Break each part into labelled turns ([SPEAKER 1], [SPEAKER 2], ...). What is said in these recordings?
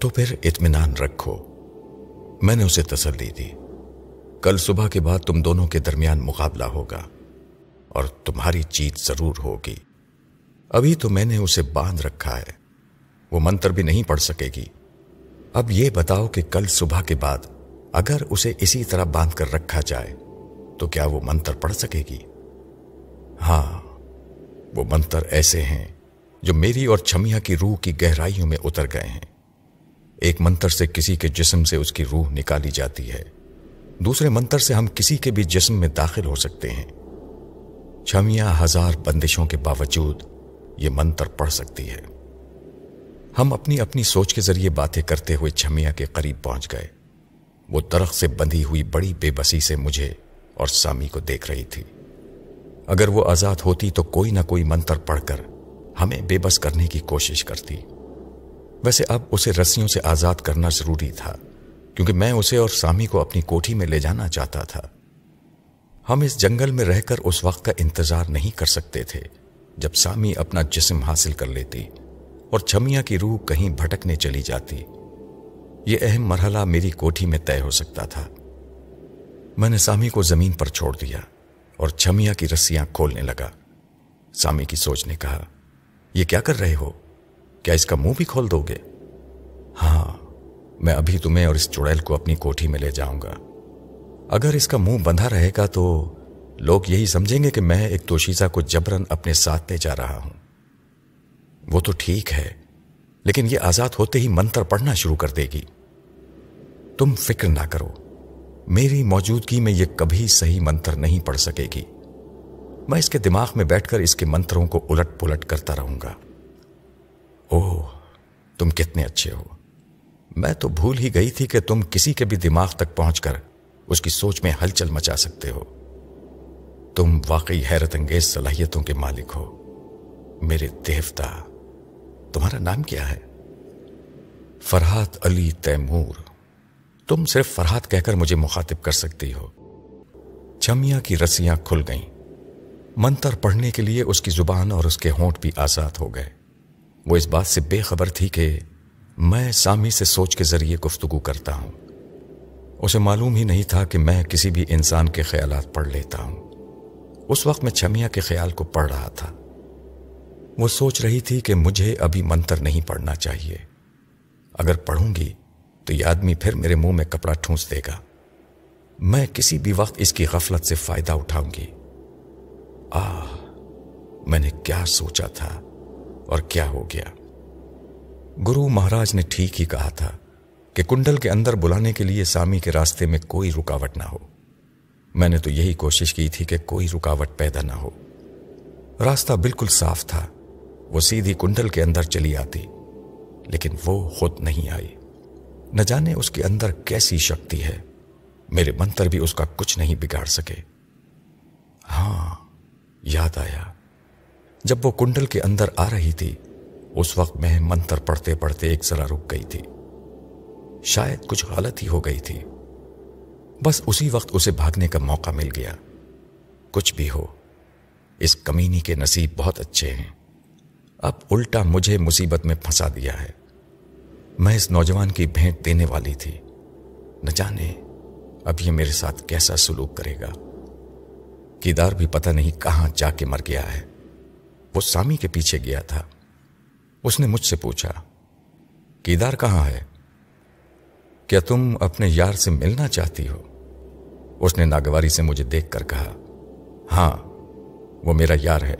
[SPEAKER 1] تو پھر اطمینان رکھو۔ میں نے اسے تسلی دی۔ کل صبح کے بعد تم دونوں کے درمیان مقابلہ ہوگا اور تمہاری جیت ضرور ہوگی۔ ابھی تو میں نے اسے باندھ رکھا ہے۔ وہ منتر بھی نہیں پڑھ سکے گی۔ اب یہ بتاؤ کہ کل صبح کے بعد اگر اسے اسی طرح باندھ کر رکھا جائے تو کیا وہ منتر پڑھ سکے گی؟ ہاں وہ منتر ایسے ہیں جو میری اور چھمیا کی روح کی گہرائیوں میں اتر گئے ہیں۔ ایک منتر سے کسی کے جسم سے اس کی روح نکالی جاتی ہے۔ دوسرے منتر سے ہم کسی کے بھی جسم میں داخل ہو سکتے ہیں۔ چھمیا ہزار بندشوں کے باوجود یہ منتر پڑھ سکتی ہے۔ ہم اپنی اپنی سوچ کے ذریعے باتیں کرتے ہوئے چھمیا کے قریب پہنچ گئے۔ وہ درخت سے بندھی ہوئی بڑی بے بسی سے مجھے اور سامی کو دیکھ رہی تھی۔ اگر وہ آزاد ہوتی تو کوئی نہ کوئی منتر پڑھ کر ہمیں بے بس کرنے کی کوشش کرتی۔ ویسے اب اسے رسیوں سے آزاد کرنا ضروری تھا، کیونکہ میں اسے اور سامی کو اپنی کوٹھی میں لے جانا چاہتا تھا۔ ہم اس جنگل میں رہ کر اس وقت کا انتظار نہیں کر سکتے تھے، جب سامی اپنا جسم حاصل کر لیتی اور چھمیا کی روح کہیں بھٹکنے چلی جاتی۔ یہ اہم مرحلہ میری کوٹھی میں طے ہو سکتا تھا۔ میں نے سامی کو زمین پر چھوڑ دیا اور چھمیا کی رسیاں کھولنے لگا۔ سامی کی سوچ نے کہا، یہ کیا کر رہے ہو؟ کیا اس کا منہ بھی کھول دو گے؟ ہاں میں ابھی تمہیں اور اس چڑیل کو اپنی کوٹھی میں لے جاؤں گا۔ اگر اس کا منہ بندھا رہے گا تو لوگ یہی سمجھیں گے کہ میں ایک توشیزہ کو جبرن اپنے ساتھ لے جا رہا ہوں۔ وہ تو ٹھیک ہے، لیکن یہ آزاد ہوتے ہی منتر پڑھنا شروع کر دے گی۔ تم فکر نہ کرو، میری موجودگی میں یہ کبھی صحیح منتر نہیں پڑھ سکے گی۔ میں اس کے دماغ میں بیٹھ کر اس کے منتروں کو الٹ پلٹ کرتا رہوں گا۔ اوہ، تم کتنے اچھے ہو۔ میں تو بھول ہی گئی تھی کہ تم کسی کے بھی دماغ تک پہنچ کر اس کی سوچ میں ہلچل مچا سکتے ہو۔ تم واقعی حیرت انگیز صلاحیتوں کے مالک ہو۔ میرے دیوتا، تمہارا نام کیا ہے؟ فرحات علی تیمور۔ تم صرف فرحات کہہ کر مجھے مخاطب کر سکتی ہو۔ چمیا کی رسیاں کھل گئیں۔ منتر پڑھنے کے لیے اس کی زبان اور اس کے ہونٹ بھی آزاد ہو گئے۔ وہ اس بات سے بے خبر تھی کہ میں سامی سے سوچ کے ذریعے گفتگو کرتا ہوں۔ اسے معلوم ہی نہیں تھا کہ میں کسی بھی انسان کے خیالات پڑھ لیتا ہوں۔ اس وقت میں چھمیا کے خیال کو پڑھ رہا تھا۔ وہ سوچ رہی تھی کہ مجھے ابھی منتر نہیں پڑھنا چاہیے۔ اگر پڑھوں گی تو یہ آدمی پھر میرے منہ میں کپڑا ٹھونس دے گا۔ میں کسی بھی وقت اس کی غفلت سے فائدہ اٹھاؤں گی۔ آہ، میں نے کیا سوچا تھا۔ اور کیا ہو گیا۔ گرو مہاراج نے ٹھیک ہی کہا تھا کہ کنڈل کے اندر بلانے کے لیے سامی کے راستے میں کوئی رکاوٹ نہ ہو۔ میں نے تو یہی کوشش کی تھی کہ کوئی رکاوٹ پیدا نہ ہو۔ راستہ بالکل صاف تھا۔ وہ سیدھی کنڈل کے اندر چلی آتی، لیکن وہ خود نہیں آئی۔ نہ جانے اس کے اندر کیسی شکتی ہے۔ میرے منتر بھی اس کا کچھ نہیں بگاڑ سکے۔ ہاں یاد آیا۔ جب وہ کنڈل کے اندر آ رہی تھی، اس وقت میں منتر پڑھتے پڑھتے ایک ذرا رک گئی تھی۔ شاید کچھ غلط ہی ہو گئی تھی۔ بس اسی وقت اسے بھاگنے کا موقع مل گیا۔ کچھ بھی ہو، اس کمینی کے نصیب بہت اچھے ہیں۔ اب الٹا مجھے مصیبت میں پھنسا دیا ہے۔ میں اس نوجوان کی بھینٹ دینے والی تھی۔ نہ جانے اب یہ میرے ساتھ کیسا سلوک کرے گا۔ کیدار بھی پتہ نہیں کہاں جا کے مر گیا ہے۔ وہ سامی کے پیچھے گیا تھا۔ اس نے مجھ سے پوچھا، کیدار کہاں ہے؟ کیا تم اپنے یار سے ملنا چاہتی ہو؟ اس نے ناگواری سے مجھے دیکھ کر کہا ہاں وہ میرا یار ہے۔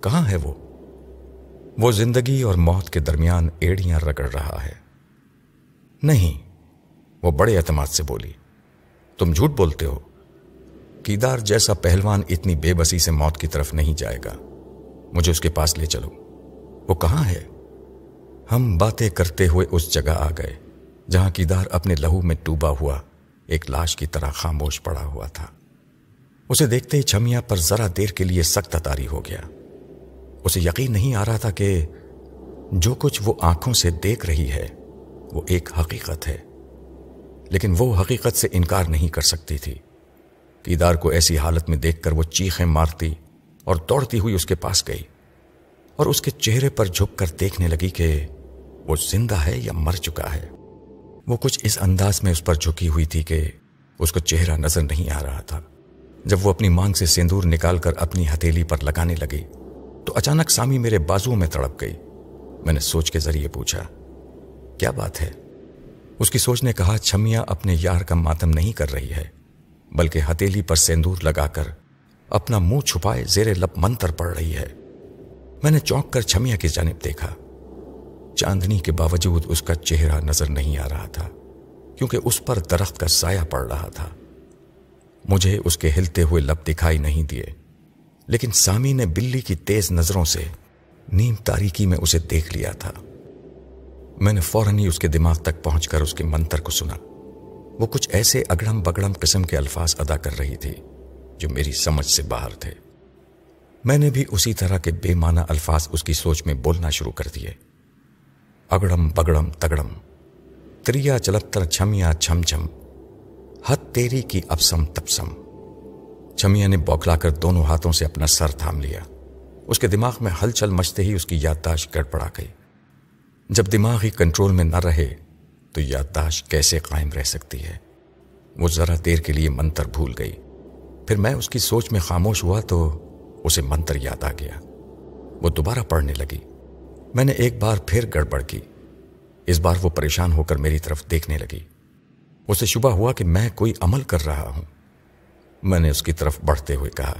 [SPEAKER 1] کہاں ہے وہ؟ وہ زندگی اور موت کے درمیان ایڑیاں رگڑ رہا ہے۔ نہیں، وہ بڑے اعتماد سے بولی، تم جھوٹ بولتے ہو۔ کیدار جیسا پہلوان اتنی بے بسی سے موت کی طرف نہیں جائے گا۔ مجھے اس کے پاس لے چلو۔ وہ کہاں ہے؟ ہم باتیں کرتے ہوئے اس جگہ آ گئے، جہاں کیدار اپنے لہو میں ٹوبا ہوا، ایک لاش کی طرح خاموش پڑا ہوا تھا۔ اسے دیکھتے ہی چھمیا پر ذرا دیر کے لیے سخت تاری ہو گیا۔ اسے یقین نہیں آ رہا تھا کہ جو کچھ وہ آنکھوں سے دیکھ رہی ہے، وہ ایک حقیقت ہے۔ لیکن وہ حقیقت سے انکار نہیں کر سکتی تھی۔ کیدار کو ایسی حالت میں دیکھ کر وہ چیخیں مارتی۔ اور دوڑتی ہوئی اس کے پاس گئی اور اس کے چہرے پر جھک کر دیکھنے لگی کہ وہ زندہ ہے یا مر چکا ہے۔ وہ کچھ اس انداز میں اس پر جھکی ہوئی تھی کہ اس کو چہرہ نظر نہیں آ رہا تھا۔ جب وہ اپنی مانگ سے سندور نکال کر اپنی ہتھیلی پر لگانے لگی تو اچانک سامی میرے بازو میں تڑپ گئی۔ میں نے سوچ کے ذریعے پوچھا، کیا بات ہے؟ اس کی سوچ نے کہا، چھمیا اپنے یار کا ماتم نہیں کر رہی ہے، بلکہ ہتیلی پر سندور لگا کر اپنا منہ چھپائے زیر لب منتر پڑ رہی ہے۔ میں نے چونک کر چھمیا کی جانب دیکھا۔ چاندنی کے باوجود اس کا چہرہ نظر نہیں آ رہا تھا، کیونکہ اس پر درخت کا سایہ پڑ رہا تھا۔ مجھے اس کے ہلتے ہوئے لب دکھائی نہیں دیے، لیکن سامی نے بلی کی تیز نظروں سے نیم تاریکی میں اسے دیکھ لیا تھا۔ میں نے فوراً ہی اس کے دماغ تک پہنچ کر اس کے منتر کو سنا۔ وہ کچھ ایسے اگڑم بگڑم قسم کے الفاظ ادا کر رہی تھی۔ جو میری سمجھ سے باہر تھے۔ میں نے بھی اسی طرح کے بے معنی الفاظ اس کی سوچ میں بولنا شروع کر دیے۔ اگڑم بگڑم تگڑم، تریا چلتر چھمیا چھم چھم حد تیری کی ابسم تپسم چھمیا نے بوکھلا کر دونوں ہاتھوں سے اپنا سر تھام لیا۔ اس کے دماغ میں ہلچل مچتے ہی اس کی یادداشت گڑبڑا گئی۔ جب دماغ ہی کنٹرول میں نہ رہے تو یادداشت کیسے قائم رہ سکتی ہے؟ وہ ذرا دیر کے لیے منتر بھول گئی۔ پھر میں اس کی سوچ میں خاموش ہوا تو اسے منتر یاد آ گیا۔ وہ دوبارہ پڑھنے لگی۔ میں نے ایک بار پھر گڑبڑ کی۔ اس بار وہ پریشان ہو کر میری طرف دیکھنے لگی۔ اسے شبہ ہوا کہ میں کوئی عمل کر رہا ہوں۔ میں نے اس کی طرف بڑھتے ہوئے کہا،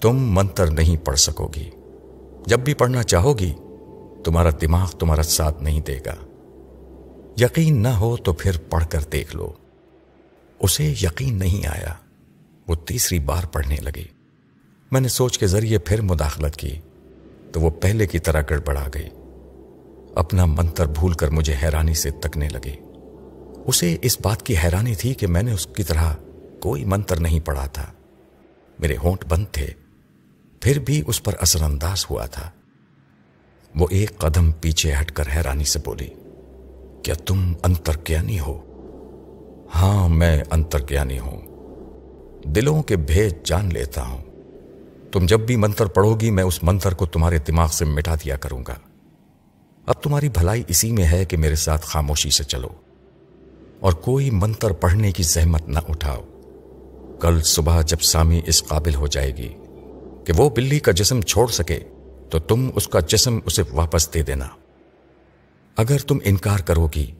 [SPEAKER 1] تم منتر نہیں پڑھ سکو گی۔ جب بھی پڑھنا چاہو گی، تمہارا دماغ تمہارا ساتھ نہیں دے گا۔ یقین نہ ہو تو پھر پڑھ کر دیکھ لو۔ اسے یقین نہیں آیا۔ وہ تیسری بار پڑھنے لگی میں نے سوچ کے ذریعے پھر مداخلت کی تو وہ پہلے کی طرح گڑبڑا گئی۔ اپنا منتر بھول کر مجھے حیرانی سے تکنے لگی اسے اس بات کی حیرانی تھی کہ میں نے اس کی طرح کوئی منتر نہیں پڑھا تھا۔ میرے ہونٹ بند تھے۔ پھر بھی اس پر اثر انداز ہوا تھا۔ وہ ایک قدم پیچھے ہٹ کر حیرانی سے بولی، کیا تم انتر گیانی ہو؟ ہاں میں انتر گیانی ہوں۔ دلوں کے بھید جان لیتا ہوں۔ تم جب بھی منتر پڑھو گی، میں اس منتر کو تمہارے دماغ سے مٹا دیا کروں گا۔ اب تمہاری بھلائی اسی میں ہے کہ میرے ساتھ خاموشی سے چلو۔ اور کوئی منتر پڑھنے کی زحمت نہ اٹھاؤ۔ کل صبح جب سامی اس قابل ہو جائے گی کہ وہ بلی کا جسم چھوڑ سکے، تو تم اس کا جسم اسے واپس دے دینا۔ اگر تم انکار کرو گی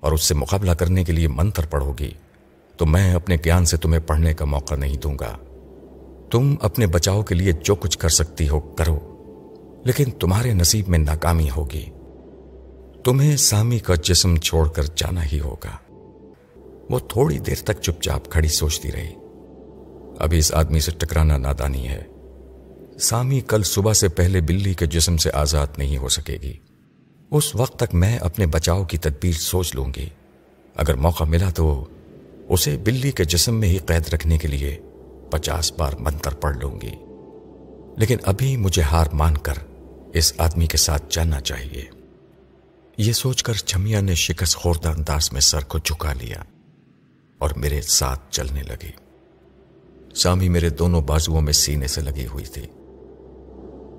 [SPEAKER 1] اور اس سے مقابلہ کرنے کے لیے منتر پڑھو گی تو میں اپنے گیان سے تمہیں پڑھنے کا موقع نہیں دوں گا۔ تم اپنے بچاؤ کے لیے جو کچھ کر سکتی ہو کرو، لیکن تمہارے نصیب میں ناکامی ہوگی۔ تمہیں سامی کا جسم چھوڑ کر جانا ہی ہوگا۔ وہ تھوڑی دیر تک چپ چاپ کھڑی سوچتی رہی۔ ابھی اس آدمی سے ٹکرانا نادانی ہے۔ سامی کل صبح سے پہلے بلی کے جسم سے آزاد نہیں ہو سکے گی۔ اس وقت تک میں اپنے بچاؤ کی تدبیر سوچ لوں گی۔ اگر موقع ملا تو اسے بلی کے جسم میں ہی قید رکھنے کے لیے پچاس بار منتر پڑھ لوں گی۔ لیکن ابھی مجھے ہار مان کر اس آدمی کے ساتھ جاننا چاہیے۔ یہ سوچ کر چھمیا نے شکست خوردہ انداز میں سر کو جھکا لیا اور میرے ساتھ چلنے لگی۔ سامی میرے دونوں بازوؤں میں سینے سے لگی ہوئی تھی۔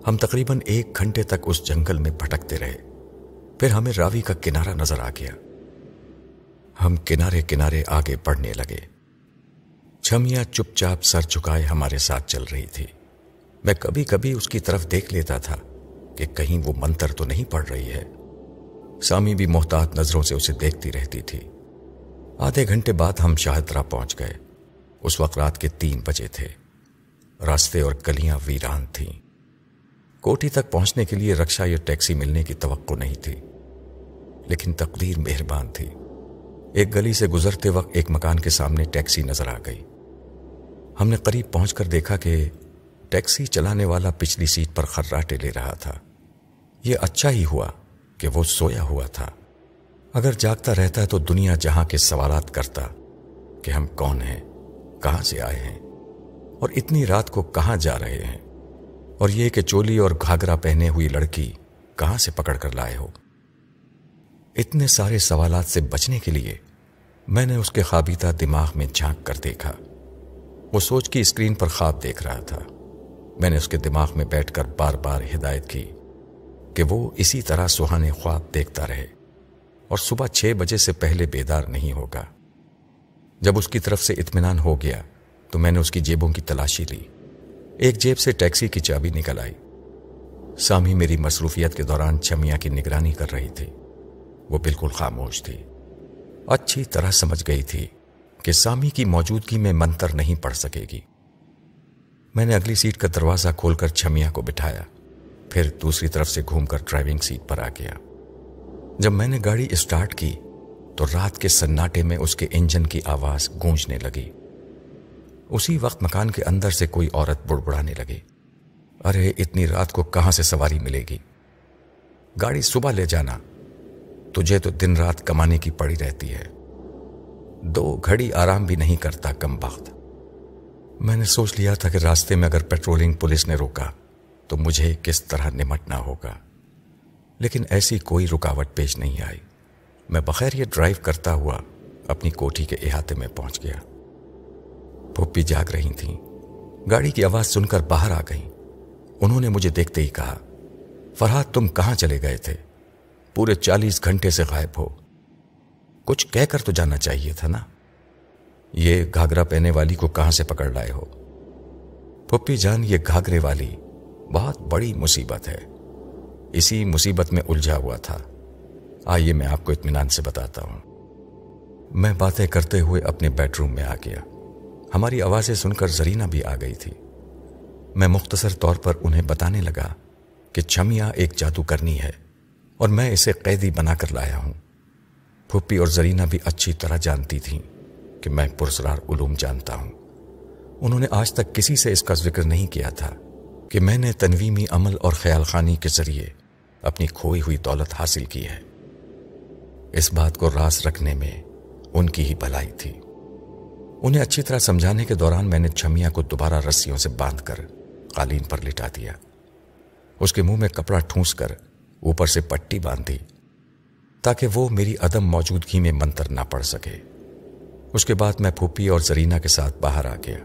[SPEAKER 1] ہم تقریباً ایک گھنٹے تک اس جنگل میں بھٹکتے رہے۔ پھر ہمیں راوی کا کنارہ نظر آ گیا۔ ہم کنارے کنارے آگے بڑھنے لگے۔ چھمیا چپ چاپ سر چکائے ہمارے ساتھ چل رہی تھی۔ میں کبھی کبھی اس کی طرف دیکھ لیتا تھا کہ کہیں وہ منتر تو نہیں پڑھ رہی ہے۔ سامی بھی محتاط نظروں سے اسے دیکھتی رہتی تھی۔ آدھے گھنٹے بعد ہم شاہدرا پہنچ گئے۔ اس وقت رات کے تین بجے تھے۔ راستے اور گلیاں ویران تھیں۔ کوٹی تک پہنچنے کے لیے رکشا یا ٹیکسی ملنے کی توقع نہیں تھی، لیکن تقدیر مہربان تھی۔ ایک گلی سے گزرتے وقت ایک مکان کے سامنے ٹیکسی نظر آ گئی۔ ہم نے قریب پہنچ کر دیکھا کہ ٹیکسی چلانے والا پچھلی سیٹ پر خراٹے لے رہا تھا۔ یہ اچھا ہی ہوا کہ وہ سویا ہوا تھا۔ اگر جاگتا رہتا تو دنیا جہاں کے سوالات کرتا کہ ہم کون ہیں، کہاں سے آئے ہیں اور اتنی رات کو کہاں جا رہے ہیں۔ اور یہ کہ چولی اور گھاگرا پہنے ہوئی لڑکی کہاں سے پکڑ کر لائے ہو۔ اتنے سارے سوالات سے بچنے کے لیے میں نے اس کے خوابیدہ دماغ میں جھانک کر دیکھا۔ وہ سوچ کی اسکرین پر خواب دیکھ رہا تھا۔ میں نے اس کے دماغ میں بیٹھ کر بار بار ہدایت کی کہ وہ اسی طرح سہانے خواب دیکھتا رہے اور صبح چھ بجے سے پہلے بیدار نہیں ہوگا۔ جب اس کی طرف سے اطمینان ہو گیا تو میں نے اس کی جیبوں کی تلاشی لی۔ ایک جیب سے ٹیکسی کی چابی نکل آئی۔ سامی میری مصروفیت کے دوران چھمیا کی نگرانی کر رہی تھی۔ وہ بالکل خاموش تھی۔ اچھی طرح سمجھ گئی تھی کہ سامی کی موجودگی میں منتر نہیں پڑ سکے گی۔ میں نے اگلی سیٹ کا دروازہ کھول کر چھمیا کو بٹھایا، پھر دوسری طرف سے گھوم کر ڈرائیونگ سیٹ پر آ گیا۔ جب میں نے گاڑی اسٹارٹ کی تو رات کے سناٹے میں اس کے انجن کی آواز گونجنے لگی۔ اسی وقت مکان کے اندر سے کوئی عورت بڑبڑانے لگی۔ ارے، اتنی رات کو کہاں سے سواری ملے گی؟ گاڑی صبح لے جانا۔ تجھے تو دن رات کمانے کی پڑی رہتی ہے۔ دو گھڑی آرام بھی نہیں کرتا کم وقت میں نے سوچ لیا تھا کہ راستے میں اگر پیٹرولنگ پولیس نے روکا تو مجھے کس طرح نمٹنا ہوگا۔ لیکن ایسی کوئی رکاوٹ پیش نہیں آئی۔ میں بخیر یہ ڈرائیو کرتا ہوا اپنی کوٹھی کے احاطے میں پہنچ گیا۔ پھوپی جاگ رہی تھیں۔ گاڑی کی آواز سن کر باہر آ گئیں۔ انہوں نے مجھے دیکھتے ہی کہا فرحاد تم کہاں چلے گئے تھے؟ پورے چالیس گھنٹے سے غائب ہو۔ کچھ کہہ کر تو جانا چاہیے تھا نا؟ یہ گھاگرا پہنے والی کو کہاں سے پکڑ لائے ہو؟ پپی جان، یہ گھاگرے والی، بہت بڑی مصیبت ہے۔ اسی مصیبت میں الجھا ہوا تھا۔ آئیے میں آپ کو اطمینان سے بتاتا ہوں۔ میں باتیں کرتے ہوئے اپنے بیڈ روم میں آ گیا۔ ہماری آوازیں سن کر زرینہ بھی آ گئی تھی۔ میں مختصر طور پر انہیں بتانے لگا کہ چھمیا ایک جادو کرنی ہے۔ اور میں اسے قیدی بنا کر لایا ہوں۔ پھپھی اور زرینہ بھی اچھی طرح جانتی تھیں کہ میں پرسرار علوم جانتا ہوں۔ انہوں نے آج تک کسی سے اس کا ذکر نہیں کیا تھا کہ میں نے تنویمی عمل اور خیال خانی کے ذریعے اپنی کھوئی ہوئی دولت حاصل کی ہے۔ اس بات کو راس رکھنے میں ان کی ہی بھلائی تھی۔ انہیں اچھی طرح سمجھانے کے دوران میں نے چھمیا کو دوبارہ رسیوں سے باندھ کر قالین پر لٹا دیا۔ اس کے منہ میں کپڑا ٹھونس کر اوپر سے پٹی باندھی تاکہ وہ میری عدم موجودگی میں منتر نہ پڑ سکے۔ اس کے بعد میں پھوپھی اور زرینہ کے ساتھ باہر آ گیا۔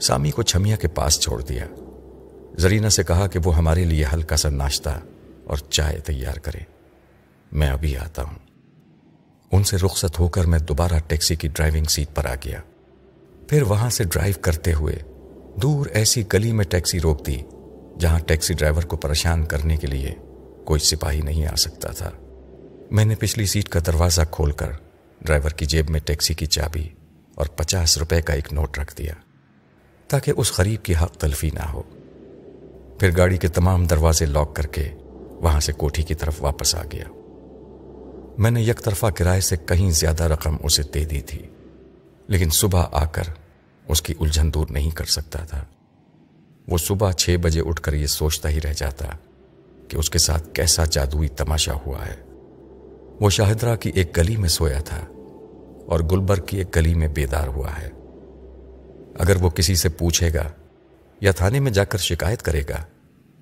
[SPEAKER 1] سامی کو چھمیا کے پاس چھوڑ دیا۔ زرینہ سے کہا کہ وہ ہمارے لیے ہلکا سا ناشتہ اور چائے تیار کرے۔ میں ابھی آتا ہوں۔ ان سے رخصت ہو کر میں دوبارہ ٹیکسی کی ڈرائیونگ سیٹ پر آ گیا۔ پھر وہاں سے ڈرائیو کرتے ہوئے دور ایسی گلی میں ٹیکسی روک دی جہاں ٹیکسی ڈرائیور کو پریشان کرنے کے لیے کوئی سپاہی نہیں آ سکتا تھا۔ میں نے پچھلی سیٹ کا دروازہ کھول کر ڈرائیور کی جیب میں ٹیکسی کی چابی اور پچاس روپے کا ایک نوٹ رکھ دیا تاکہ اس غریب کی حق تلفی نہ ہو۔ پھر گاڑی کے تمام دروازے لاک کر کے وہاں سے کوٹھی کی طرف واپس آ گیا۔ میں نے یک طرفہ کرائے سے کہیں زیادہ رقم اسے دے دی تھی، لیکن صبح آ کر اس کی الجھن دور نہیں کر سکتا تھا۔ وہ صبح چھ بجے اٹھ کر یہ سوچتا ہی رہ جاتا کہ اس کے ساتھ کیسا جادوئی تماشا ہوا ہے۔ وہ شاہدرہ کی ایک گلی میں سویا تھا اور گلبرگ کی ایک گلی میں بیدار ہوا ہے۔ اگر وہ کسی سے پوچھے گا یا تھانے میں جا کر شکایت کرے گا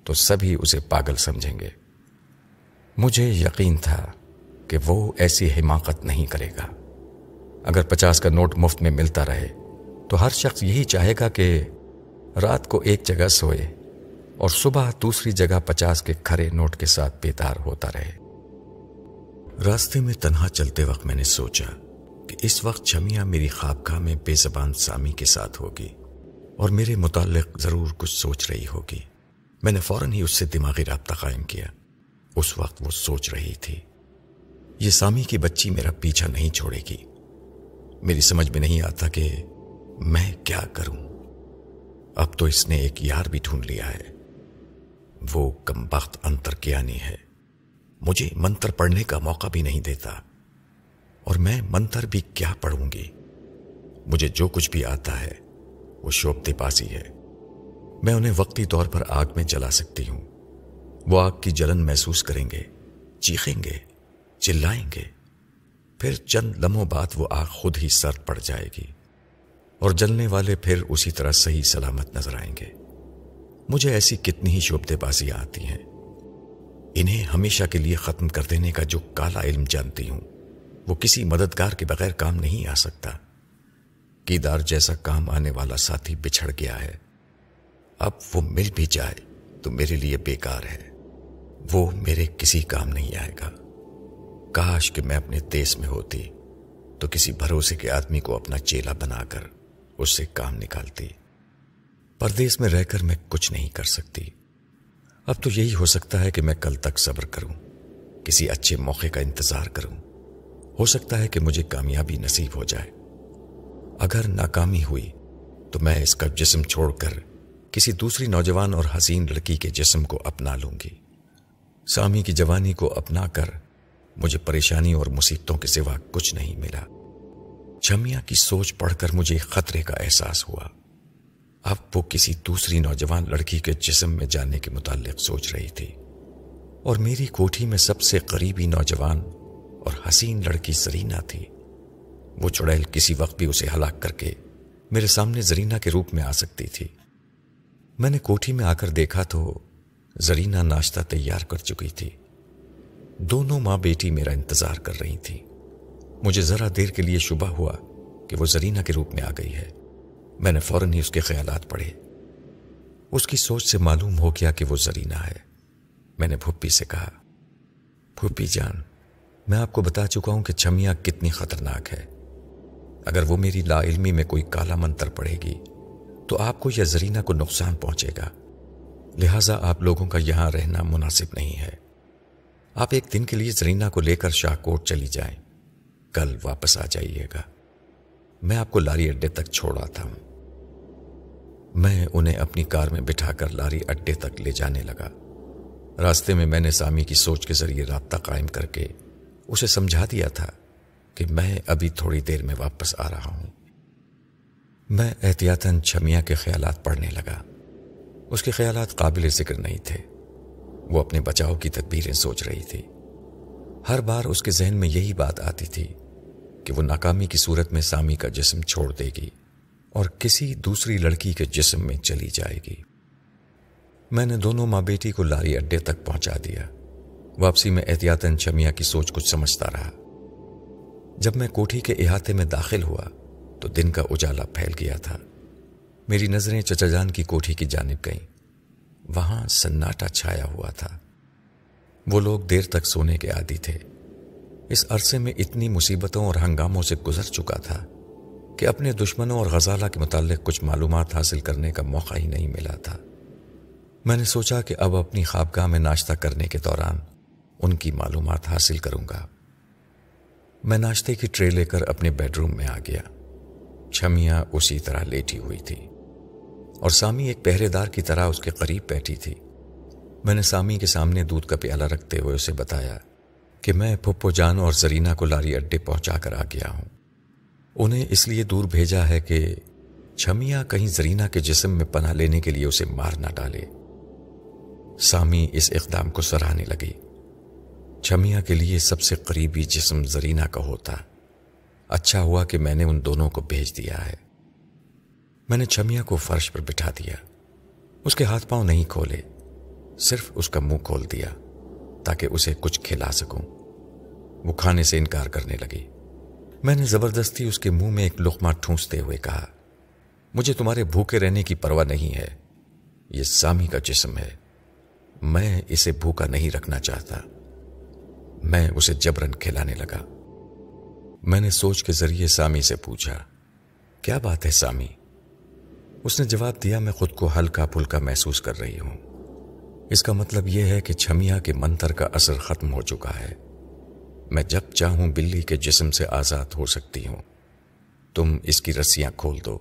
[SPEAKER 1] تو سبھی اسے پاگل سمجھیں گے۔ مجھے یقین تھا کہ وہ ایسی حماقت نہیں کرے گا۔ اگر پچاس کا نوٹ مفت میں ملتا رہے تو ہر شخص یہی چاہے گا کہ رات کو ایک جگہ سوئے۔ اور صبح دوسری جگہ پچاس کے کھرے نوٹ کے ساتھ بیدار ہوتا رہے۔ راستے میں تنہا چلتے وقت میں نے سوچا کہ اس وقت چھمیا میری خوابگاہ میں بے زبان سامی کے ساتھ ہوگی اور میرے متعلق ضرور کچھ سوچ رہی ہوگی۔ میں نے فوراً ہی اس سے دماغی رابطہ قائم کیا۔ اس وقت وہ سوچ رہی تھی، یہ سامی کی بچی میرا پیچھا نہیں چھوڑے گی۔ میری سمجھ میں نہیں آتا کہ میں کیا کروں۔ اب تو اس نے ایک یار بھی ڈھونڈ لیا ہے۔ وہ کم بخت انتر کیا نہیں ہے۔ مجھے منتر پڑھنے کا موقع بھی نہیں دیتا۔ اور میں منتر بھی کیا پڑھوں گی؟ مجھے جو کچھ بھی آتا ہے، وہ شوبتے پاسی ہے۔ میں انہیں وقتی طور پر آگ میں جلا سکتی ہوں۔ وہ آگ کی جلن محسوس کریں گے، چیخیں گے، چلائیں گے۔ پھر چند لمحوں بعد وہ آگ خود ہی سرد پڑ جائے گی۔ اور جلنے والے پھر اسی طرح صحیح سلامت نظر آئیں گے۔ مجھے ایسی کتنی ہی شوبتے بازیاں آتی ہیں۔ انہیں ہمیشہ کے لیے ختم کر دینے کا جو کالا علم جانتی ہوں، وہ کسی مددگار کے بغیر کام نہیں آ سکتا۔ کیدار جیسا کام آنے والا ساتھی بچھڑ گیا ہے۔ اب وہ مل بھی جائے تو میرے لیے بیکار ہے۔ وہ میرے کسی کام نہیں آئے گا۔ کاش کہ میں اپنے دیس میں ہوتی تو کسی بھروسے کے آدمی کو اپنا چیلا بنا کر اس سے کام نکالتی۔ پردیس میں رہ کر میں کچھ نہیں کر سکتی۔ اب تو یہی ہو سکتا ہے کہ میں کل تک صبر کروں، کسی اچھے موقع کا انتظار کروں۔ ہو سکتا ہے کہ مجھے کامیابی نصیب ہو جائے۔ اگر ناکامی ہوئی تو میں اس کا جسم چھوڑ کر کسی دوسری نوجوان اور حسین لڑکی کے جسم کو اپنا لوں گی۔ سامی کی جوانی کو اپنا کر مجھے پریشانی اور مصیبتوں کے سوا کچھ نہیں ملا۔ چھمیا کی سوچ پڑھ کر مجھے خطرے کا احساس ہوا۔ اب وہ کسی دوسری نوجوان لڑکی کے جسم میں جانے کے متعلق سوچ رہی تھی۔ اور میری کوٹھی میں سب سے قریبی نوجوان اور حسین لڑکی زرینا تھی۔ وہ چڑیل کسی وقت بھی اسے ہلاک کر کے میرے سامنے زرینا کے روپ میں آ سکتی تھی۔ میں نے کوٹھی میں آ کر دیکھا تو زرینا ناشتہ تیار کر چکی تھی۔ دونوں ماں بیٹی میرا انتظار کر رہی تھی مجھے ذرا دیر کے لیے شبہ ہوا کہ وہ زرینا کے روپ میں آ گئی ہے۔ میں نے فوراً ہی اس کے خیالات پڑھے۔ اس کی سوچ سے معلوم ہو گیا کہ وہ زرینا ہے۔ میں نے پھپھی سے کہا پھپھی جان، میں آپ کو بتا چکا ہوں کہ چھمیا کتنی خطرناک ہے۔ اگر وہ میری لا علمی میں کوئی کالا منتر پڑے گی، تو آپ کو یا زرینہ کو نقصان پہنچے گا۔ لہذا آپ لوگوں کا یہاں رہنا مناسب نہیں ہے۔ آپ ایک دن کے لیے زرینہ کو لے کر شاہ کوٹ چلی جائیں۔ کل واپس آ جائیے گا۔ میں آپ کو لاری اڈے تک چھوڑا تھا۔ میں انہیں اپنی کار میں بٹھا کر لاری اڈے تک لے جانے لگا۔ راستے میں میں نے سامی کی سوچ کے ذریعے رابطہ قائم کر کے اسے سمجھا دیا تھا کہ میں ابھی تھوڑی دیر میں واپس آ رہا ہوں۔ میں احتیاطاً چھمیا کے خیالات پڑھنے لگا۔ اس کے خیالات قابل ذکر نہیں تھے۔ وہ اپنے بچاؤ کی تدبیریں سوچ رہی تھی۔ ہر بار اس کے ذہن میں یہی بات آتی تھی کہ وہ ناکامی کی صورت میں سامی کا جسم چھوڑ دے گی۔ اور کسی دوسری لڑکی کے جسم میں چلی جائے گی۔ میں نے دونوں ماں بیٹی کو لاری اڈے تک پہنچا دیا۔ واپسی میں احتیاطاً چمیا کی سوچ کچھ سمجھتا رہا۔ جب میں کوٹھی کے احاطے میں داخل ہوا تو دن کا اجالا پھیل گیا تھا۔ میری نظریں چچا جان کی کوٹھی کی جانب گئیں۔ وہاں سناٹا چھایا ہوا تھا۔ وہ لوگ دیر تک سونے کے عادی تھے۔ اس عرصے میں اتنی مصیبتوں اور ہنگاموں سے گزر چکا تھا۔ کہ اپنے دشمنوں اور غزالہ کے متعلق کچھ معلومات حاصل کرنے کا موقع ہی نہیں ملا تھا۔ میں نے سوچا کہ اب اپنی خوابگاہ میں ناشتہ کرنے کے دوران ان کی معلومات حاصل کروں گا۔ میں ناشتے کی ٹرے لے کر اپنے بیڈ روم میں آ گیا۔ چھمیاں اسی طرح لیٹی ہوئی تھی۔ اور سامی ایک پہرے دار کی طرح اس کے قریب بیٹھی تھی۔ میں نے سامی کے سامنے دودھ کا پیالہ رکھتے ہوئے اسے بتایا کہ میں پھپو جان اور زرینا کو لاری اڈے پہنچا کر آ گیا ہوں۔ انہیں اس لیے دور بھیجا ہے کہ چھمیا کہیں زرینا کے جسم میں پناہ لینے کے لیے اسے مار نہ ڈالے۔ سامی اس اقدام کو سراہنے لگی۔ چھمیا کے لیے سب سے قریبی جسم زرینا کا ہوتا۔ اچھا ہوا کہ میں نے ان دونوں کو بھیج دیا ہے۔ میں نے چھمیا کو فرش پر بٹھا دیا۔ اس کے ہاتھ پاؤں نہیں کھولے۔ صرف اس کا منہ کھول دیا تاکہ اسے کچھ کھلا سکوں۔ وہ کھانے سے انکار کرنے لگی۔ میں نے زبردستی اس کے منہ میں ایک لقمہ ٹھونستے ہوئے کہا، مجھے تمہارے بھوکے رہنے کی پرواہ نہیں ہے۔ یہ سامی کا جسم ہے۔ میں اسے بھوکا نہیں رکھنا چاہتا۔ میں اسے جبرن کھلانے لگا۔ میں نے سوچ کے ذریعے سامی سے پوچھا، کیا بات ہے سامی؟ اس نے جواب دیا، میں خود کو ہلکا پھلکا محسوس کر رہی ہوں۔ اس کا مطلب یہ ہے کہ چھمیا کے منتر کا اثر ختم ہو چکا ہے۔ میں جب چاہوں بلی کے جسم سے آزاد ہو سکتی ہوں، تم اس کی رسیاں کھول دو،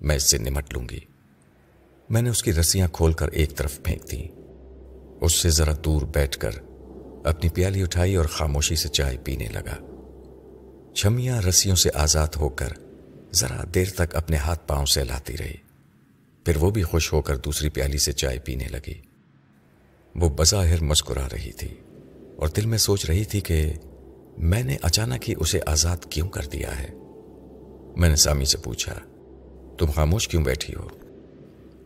[SPEAKER 1] میں اس سے نمٹ لوں گی۔ میں نے اس کی رسیاں کھول کر ایک طرف پھینک دی۔ اس سے ذرا دور بیٹھ کر اپنی پیالی اٹھائی اور خاموشی سے چائے پینے لگا۔ چھمیاں رسیوں سے آزاد ہو کر ذرا دیر تک اپنے ہاتھ پاؤں سے لاتی رہی۔ پھر وہ بھی خوش ہو کر دوسری پیالی سے چائے پینے لگی۔ وہ بظاہر مسکرا رہی تھی۔ اور دل میں سوچ رہی تھی کہ میں نے اچانک ہی اسے آزاد کیوں کر دیا ہے؟ میں نے سامی سے پوچھا، تم خاموش کیوں بیٹھی ہو؟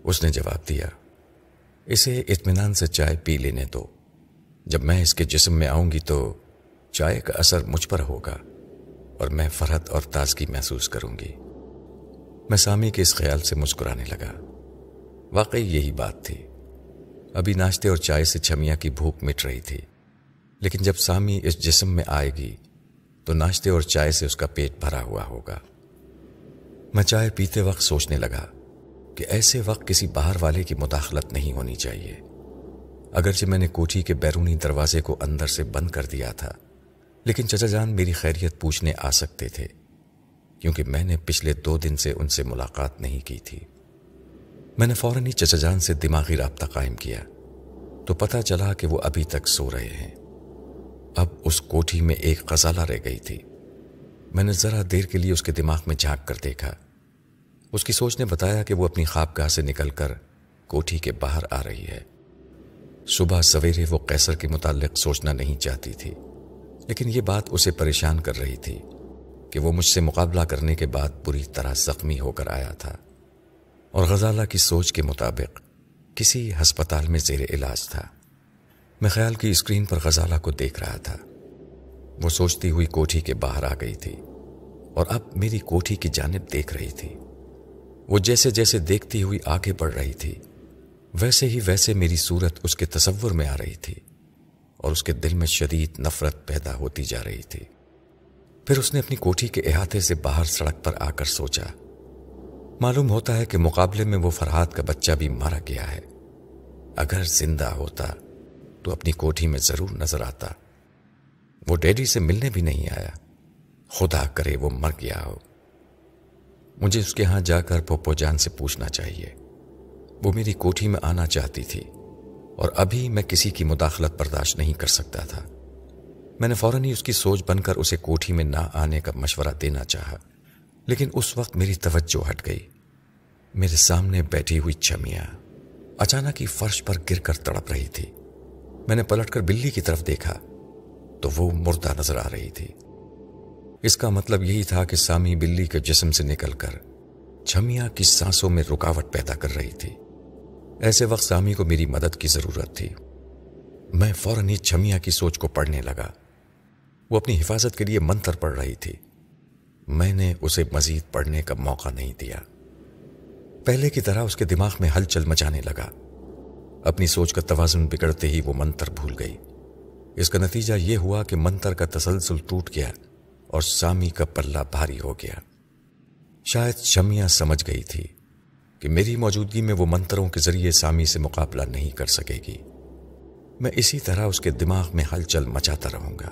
[SPEAKER 1] اس نے جواب دیا، اسے اطمینان سے چائے پی لینے دو۔ جب میں اس کے جسم میں آؤں گی تو چائے کا اثر مجھ پر ہوگا اور میں فرحت اور تازگی محسوس کروں گی۔ میں سامی کے اس خیال سے مسکرانے لگا۔ واقعی یہی بات تھی۔ ابھی ناشتے اور چائے سے چھمیا کی بھوک مٹ رہی تھی۔ لیکن جب سامی اس جسم میں آئے گی تو ناشتے اور چائے سے اس کا پیٹ بھرا ہوا ہوگا۔ میں چائے پیتے وقت سوچنے لگا کہ ایسے وقت کسی باہر والے کی مداخلت نہیں ہونی چاہیے۔ اگرچہ میں نے کوٹھی کے بیرونی دروازے کو اندر سے بند کر دیا تھا، لیکن چچا جان میری خیریت پوچھنے آ سکتے تھے، کیونکہ میں نے پچھلے دو دن سے ان سے ملاقات نہیں کی تھی۔ میں نے فوراً ہی چچا جان سے دماغی رابطہ قائم کیا، تو پتہ چلا کہ وہ ابھی تک سو رہے ہیں۔ اب اس کوٹھی میں ایک غزالہ رہ گئی تھی۔ میں نے ذرا دیر کے لیے اس کے دماغ میں جھانک کر دیکھا۔ اس کی سوچ نے بتایا کہ وہ اپنی خواب گاہ سے نکل کر کوٹھی کے باہر آ رہی ہے۔ صبح سویرے وہ قیصر کے متعلق سوچنا نہیں چاہتی تھی، لیکن یہ بات اسے پریشان کر رہی تھی کہ وہ مجھ سے مقابلہ کرنے کے بعد بری طرح زخمی ہو کر آیا تھا۔ اور غزالہ کی سوچ کے مطابق کسی ہسپتال میں زیر علاج تھا۔ میں خیال کی اسکرین پر غزالہ کو دیکھ رہا تھا۔ وہ سوچتی ہوئی کوٹھی کے باہر آ گئی تھی اور اب میری کوٹھی کی جانب دیکھ رہی تھی۔ وہ جیسے جیسے دیکھتی ہوئی آگے بڑھ رہی تھی، ویسے ہی ویسے میری صورت اس کے تصور میں آ رہی تھی اور اس کے دل میں شدید نفرت پیدا ہوتی جا رہی تھی۔ پھر اس نے اپنی کوٹھی کے احاطے سے باہر سڑک پر آ کر سوچا۔ معلوم ہوتا ہے کہ مقابلے میں وہ فرحاد کا بچہ بھی مارا گیا ہے۔ اگر زندہ ہوتا تو اپنی کوٹھی میں ضرور نظر آتا۔ وہ ڈیڈی سے ملنے بھی نہیں آیا۔ خدا کرے وہ مر گیا ہو۔ مجھے اس کے ہاں جا کر پوپو جان سے پوچھنا چاہیے۔ وہ میری کوٹھی میں آنا چاہتی تھی اور ابھی میں کسی کی مداخلت برداشت نہیں کر سکتا تھا۔ میں نے فوراً ہی اس کی سوچ بن کر اسے کوٹھی میں نہ آنے کا مشورہ دینا چاہا۔ لیکن اس وقت میری توجہ ہٹ گئی۔ میرے سامنے بیٹھی ہوئی چھمیا اچانک ہی فرش پر گر کر تڑپ رہی تھی۔ میں نے پلٹ کر بلی کی طرف دیکھا تو وہ مردہ نظر آ رہی تھی۔ اس کا مطلب یہی تھا کہ سامی بلی کے جسم سے نکل کر چھمیا کی سانسوں میں رکاوٹ پیدا کر رہی تھی۔ ایسے وقت سامی کو میری مدد کی ضرورت تھی۔ میں فوراً ہی چھمیا کی سوچ کو پڑھنے لگا۔ وہ اپنی حفاظت کے لیے منتر پڑھ رہی تھی۔ میں نے اسے مزید پڑھنے کا موقع نہیں دیا۔ پہلے کی طرح اس کے دماغ میں ہلچل مچانے لگا۔ اپنی سوچ کا توازن بگڑتے ہی وہ منتر بھول گئی۔ اس کا نتیجہ یہ ہوا کہ منتر کا تسلسل ٹوٹ گیا اور سامی کا پلہ بھاری ہو گیا۔ شاید شمیا سمجھ گئی تھی کہ میری موجودگی میں وہ منتروں کے ذریعے سامی سے مقابلہ نہیں کر سکے گی۔ میں اسی طرح اس کے دماغ میں ہلچل مچاتا رہوں گا۔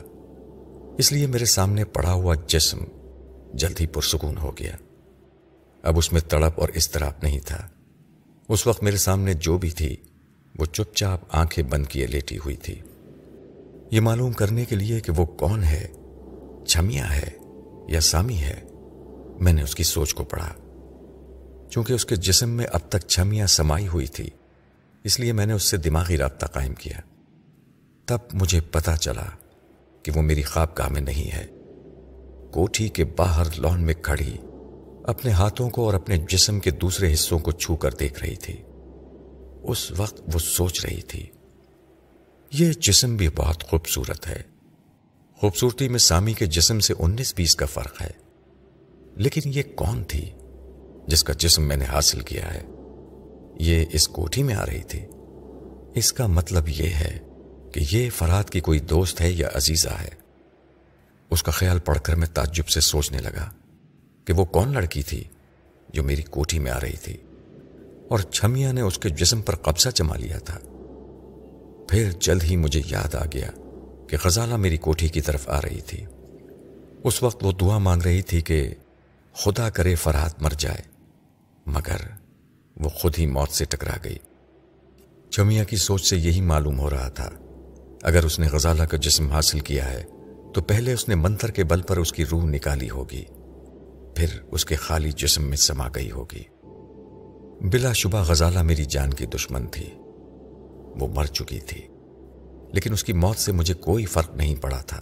[SPEAKER 1] اس لیے میرے سامنے پڑا ہوا جسم جلد ہی پرسکون ہو گیا۔ اب اس میں تڑپ اور استراب نہیں تھا۔ اس وقت میرے سامنے جو بھی تھی وہ چپ چاپ آنکھیں بند کیے لیٹی ہوئی تھی۔ یہ معلوم کرنے کے لیے کہ وہ کون ہے، چھمیا ہے یا سامی ہے، میں نے اس کی سوچ کو پڑھا۔ چونکہ اس کے جسم میں اب تک چھمیاں سمائی ہوئی تھی، اس لیے میں نے اس سے دماغی رابطہ قائم کیا۔ تب مجھے پتا چلا کہ وہ میری خواب گاہ میں نہیں ہے۔ کوٹھی کے باہر لون میں کھڑی، اپنے ہاتھوں کو اور اپنے جسم کے دوسرے حصوں کو چھو کر دیکھ رہی تھی۔ اس وقت وہ سوچ رہی تھی، یہ جسم بھی بہت خوبصورت ہے۔ خوبصورتی میں سامی کے جسم سے انیس بیس کا فرق ہے۔ لیکن یہ کون تھی جس کا جسم میں نے حاصل کیا ہے؟ یہ اس کوٹھی میں آ رہی تھی۔ اس کا مطلب یہ ہے کہ یہ فراد کی کوئی دوست ہے یا عزیزہ ہے۔ اس کا خیال پڑھ کر میں تعجب سے سوچنے لگا کہ وہ کون لڑکی تھی جو میری کوٹھی میں آ رہی تھی۔ اور چھمیا نے اس کے جسم پر قبضہ جما لیا تھا۔ پھر جلد ہی مجھے یاد آ گیا کہ غزالہ میری کوٹھی کی طرف آ رہی تھی۔ اس وقت وہ دعا مانگ رہی تھی کہ خدا کرے فرحت مر جائے، مگر وہ خود ہی موت سے ٹکرا گئی۔ چمیا کی سوچ سے یہی معلوم ہو رہا تھا۔ اگر اس نے غزالہ کا جسم حاصل کیا ہے، تو پہلے اس نے منتر کے بل پر اس کی روح نکالی ہوگی، پھر اس کے خالی جسم میں سما گئی ہوگی۔ بلا شبہ غزالہ میری جان کی دشمن تھی۔ وہ مر چکی تھی۔ لیکن اس کی موت سے مجھے کوئی فرق نہیں پڑا تھا۔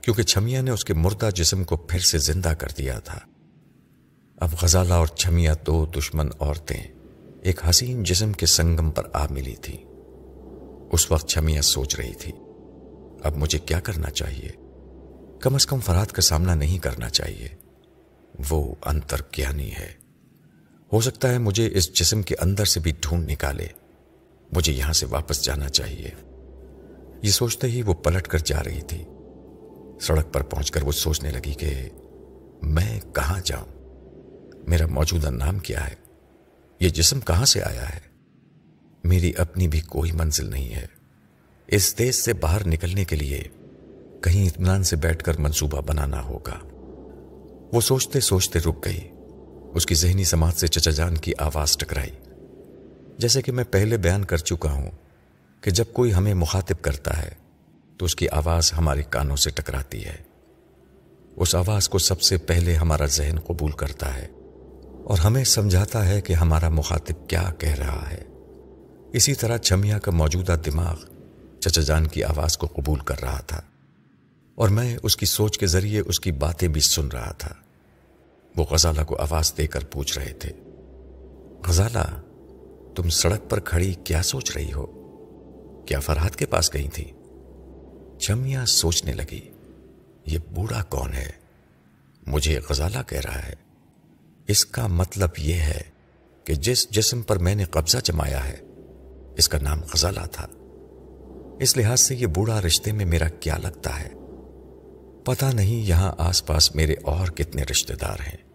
[SPEAKER 1] کیونکہ چھمیا نے اس کے مردہ جسم کو پھر سے زندہ کر دیا تھا۔ اب غزالہ اور چھمیا دو دشمن عورتیں ایک حسین جسم کے سنگم پر آ ملی تھی۔ اس وقت چھمیا سوچ رہی تھی، اب مجھے کیا کرنا چاہیے؟ کم از کم فراد کا سامنا نہیں کرنا چاہیے۔ وہ انتر کیانی ہے۔ ہو سکتا ہے مجھے اس جسم کے اندر سے بھی ڈھونڈ نکالے۔ مجھے یہاں سے واپس جانا چاہیے۔ یہ سوچتے ہی وہ پلٹ کر جا رہی تھی۔ سڑک پر پہنچ کر وہ سوچنے لگی کہ میں کہاں جاؤں؟ میرا موجودہ نام کیا ہے؟ یہ جسم کہاں سے آیا ہے؟ میری اپنی بھی کوئی منزل نہیں ہے۔ اس دیش سے باہر نکلنے کے لیے کہیں اطمینان سے بیٹھ کر منصوبہ بنانا ہوگا۔ وہ سوچتے سوچتے رک گئی۔ اس کی ذہنی سماعت سے چچا جان کی آواز ٹکرائی۔ جیسے کہ میں پہلے بیان کر چکا ہوں کہ جب کوئی ہمیں مخاطب کرتا ہے، تو اس کی آواز ہمارے کانوں سے ٹکراتی ہے۔ اس آواز کو سب سے پہلے ہمارا ذہن قبول کرتا ہے اور ہمیں سمجھاتا ہے کہ ہمارا مخاطب کیا کہہ رہا ہے۔ اسی طرح چھمیا کا موجودہ دماغ چچا جان کی آواز کو قبول کر رہا تھا اور میں اس کی سوچ کے ذریعے اس کی باتیں بھی سن رہا تھا۔ وہ غزالہ کو آواز دے کر پوچھ رہے تھے، غزالہ، تم سڑک پر کھڑی کیا سوچ رہی ہو؟ کیا فرحت کے پاس گئی تھی؟ چھمیا سوچنے لگی، یہ بوڑھا کون ہے؟ مجھے غزالہ کہہ رہا ہے۔ اس کا مطلب یہ ہے کہ جس جسم پر میں نے قبضہ جمایا ہے، اس کا نام غزالہ تھا۔ اس لحاظ سے یہ بوڑھا رشتے میں میرا کیا لگتا ہے؟ پتا نہیں یہاں آس پاس میرے اور کتنے رشتے دار ہیں۔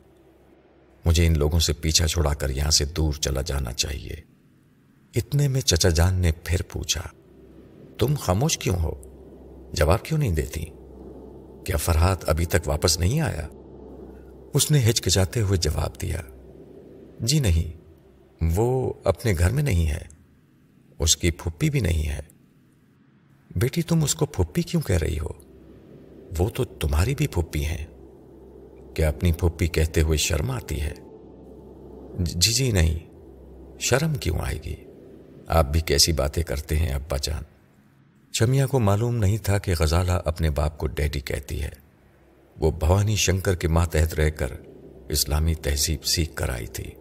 [SPEAKER 1] مجھے ان لوگوں سے پیچھا چھوڑا کر یہاں سے دور چلا جانا چاہیے۔ اتنے میں چچا جان نے پھر پوچھا، تم خاموش کیوں ہو؟ جواب کیوں نہیں دیتی؟ کیا فرحات ابھی تک واپس نہیں آیا؟ اس نے ہچکچاتے ہوئے جواب دیا جی نہیں، وہ اپنے گھر میں نہیں ہے، اس کی پھپھی بھی نہیں ہے۔ بیٹی، تم اس کو پھپھی کیوں کہہ رہی ہو؟ وہ تو تمہاری بھی پھپھی ہیں۔ کیا اپنی پھپھی کہتے ہوئے شرم آتی ہے۔ جی جی نہیں، شرم کیوں آئے گی؟ آپ بھی کیسی باتیں کرتے ہیں ابا جان؟ چمیا کو معلوم نہیں تھا کہ غزالہ اپنے باپ کو ڈیڈی کہتی ہے۔ وہ بھوانی شنکر کے ماتحت رہ کر اسلامی تہذیب سیکھ کر آئی تھی۔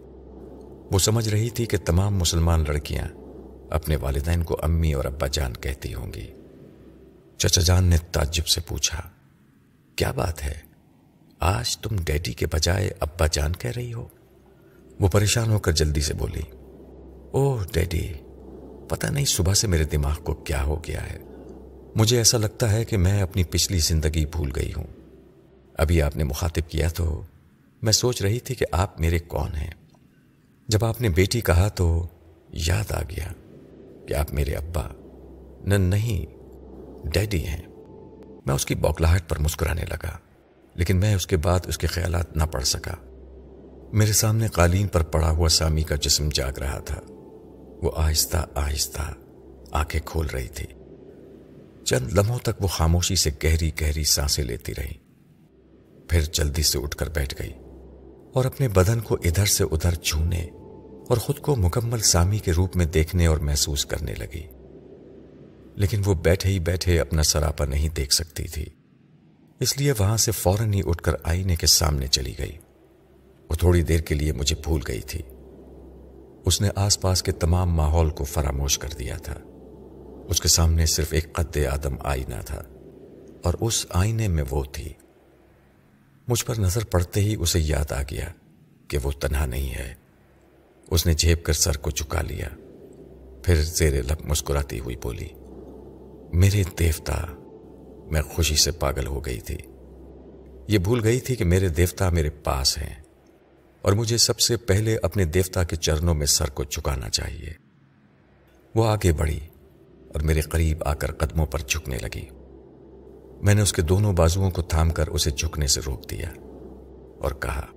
[SPEAKER 1] وہ سمجھ رہی تھی کہ تمام مسلمان لڑکیاں اپنے والدین کو امی اور ابا جان کہتی ہوں گی۔ چچا جان نے تعجب سے پوچھا، کیا بات ہے؟ آج تم ڈیڈی کے بجائے ابا جان کہہ رہی ہو؟ وہ پریشان ہو کر جلدی سے بولی، او ڈیڈی، پتہ نہیں صبح سے میرے دماغ کو کیا ہو گیا ہے۔ مجھے ایسا لگتا ہے کہ میں اپنی پچھلی زندگی بھول گئی ہوں۔ ابھی آپ نے مخاطب کیا تو میں سوچ رہی تھی کہ آپ میرے کون ہیں۔ جب آپ نے بیٹی کہا تو یاد آ گیا کہ آپ میرے ابا، نہ نہیں، ڈیڈی ہیں۔ میں اس کی بوکلاہٹ پر مسکرانے لگا۔ لیکن میں اس کے بعد اس کے خیالات نہ پڑھ سکا۔ میرے سامنے قالین پر پڑا ہوا سامی کا جسم جاگ رہا تھا۔ وہ آہستہ آہستہ آنکھیں کھول رہی تھی۔ چند لمحوں تک وہ خاموشی سے گہری گہری سانسیں لیتی رہی پھر جلدی سے اٹھ کر بیٹھ گئی اور اپنے بدن کو ادھر سے ادھر چھونے اور خود کو مکمل سامی کے روپ میں دیکھنے اور محسوس کرنے لگی۔ لیکن وہ بیٹھے ہی بیٹھے اپنا سراپا نہیں دیکھ سکتی تھی۔ اس لیے وہاں سے فوراً ہی اٹھ کر آئینے کے سامنے چلی گئی وہ تھوڑی دیر کے لیے مجھے بھول گئی تھی۔ اس نے آس پاس کے تمام ماحول کو فراموش کر دیا تھا۔ اس کے سامنے صرف ایک قد آدم آئینہ تھا اور اس آئینے میں وہ تھی۔ مجھ پر نظر پڑتے ہی اسے یاد آ گیا کہ وہ تنہا نہیں ہے۔ اس نے جھیپ کر سر کو چکا لیا، پھر زیر لب مسکراتی ہوئی بولی، میرے دیوتا میں خوشی سے پاگل ہو گئی تھی۔ یہ بھول گئی تھی کہ میرے دیوتا میرے پاس ہیں اور مجھے سب سے پہلے اپنے دیوتا کے چرنوں میں سر کو چکانا چاہیے۔ وہ آگے بڑھی اور میرے قریب آ کر قدموں پر جھکنے لگی۔ میں نے اس کے دونوں بازوؤں کو تھام کر اسے جھکنے سے روک دیا اور کہا،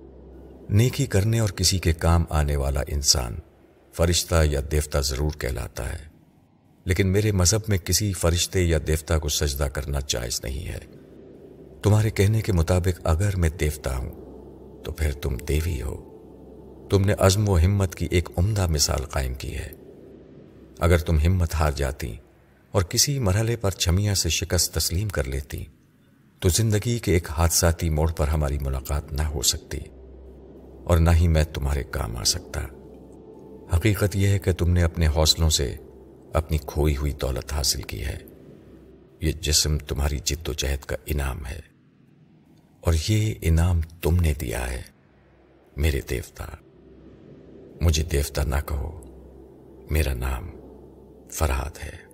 [SPEAKER 1] نیکی کرنے اور کسی کے کام آنے والا انسان فرشتہ یا دیوتا ضرور کہلاتا ہے۔ لیکن میرے مذہب میں کسی فرشتے یا دیوتا کو سجدہ کرنا جائز نہیں ہے۔ تمہارے کہنے کے مطابق اگر میں دیوتا ہوں، تو پھر تم دیوی ہو۔ تم نے عزم و ہمت کی ایک عمدہ مثال قائم کی ہے۔ اگر تم ہمت ہار جاتی اور کسی مرحلے پر چھمیا سے شکست تسلیم کر لیتی، تو زندگی کے ایک حادثاتی موڑ پر ہماری ملاقات نہ ہو سکتی اور نہ ہی میں تمہارے کام آ سکتا۔ حقیقت یہ ہے کہ تم نے اپنے حوصلوں سے اپنی کھوئی ہوئی دولت حاصل کی ہے۔ یہ جسم تمہاری جد و جہد کا انعام ہے۔ اور یہ انعام تم نے دیا ہے، میرے دیوتا۔ مجھے دیوتا نہ کہو، میرا نام فرحاد ہے۔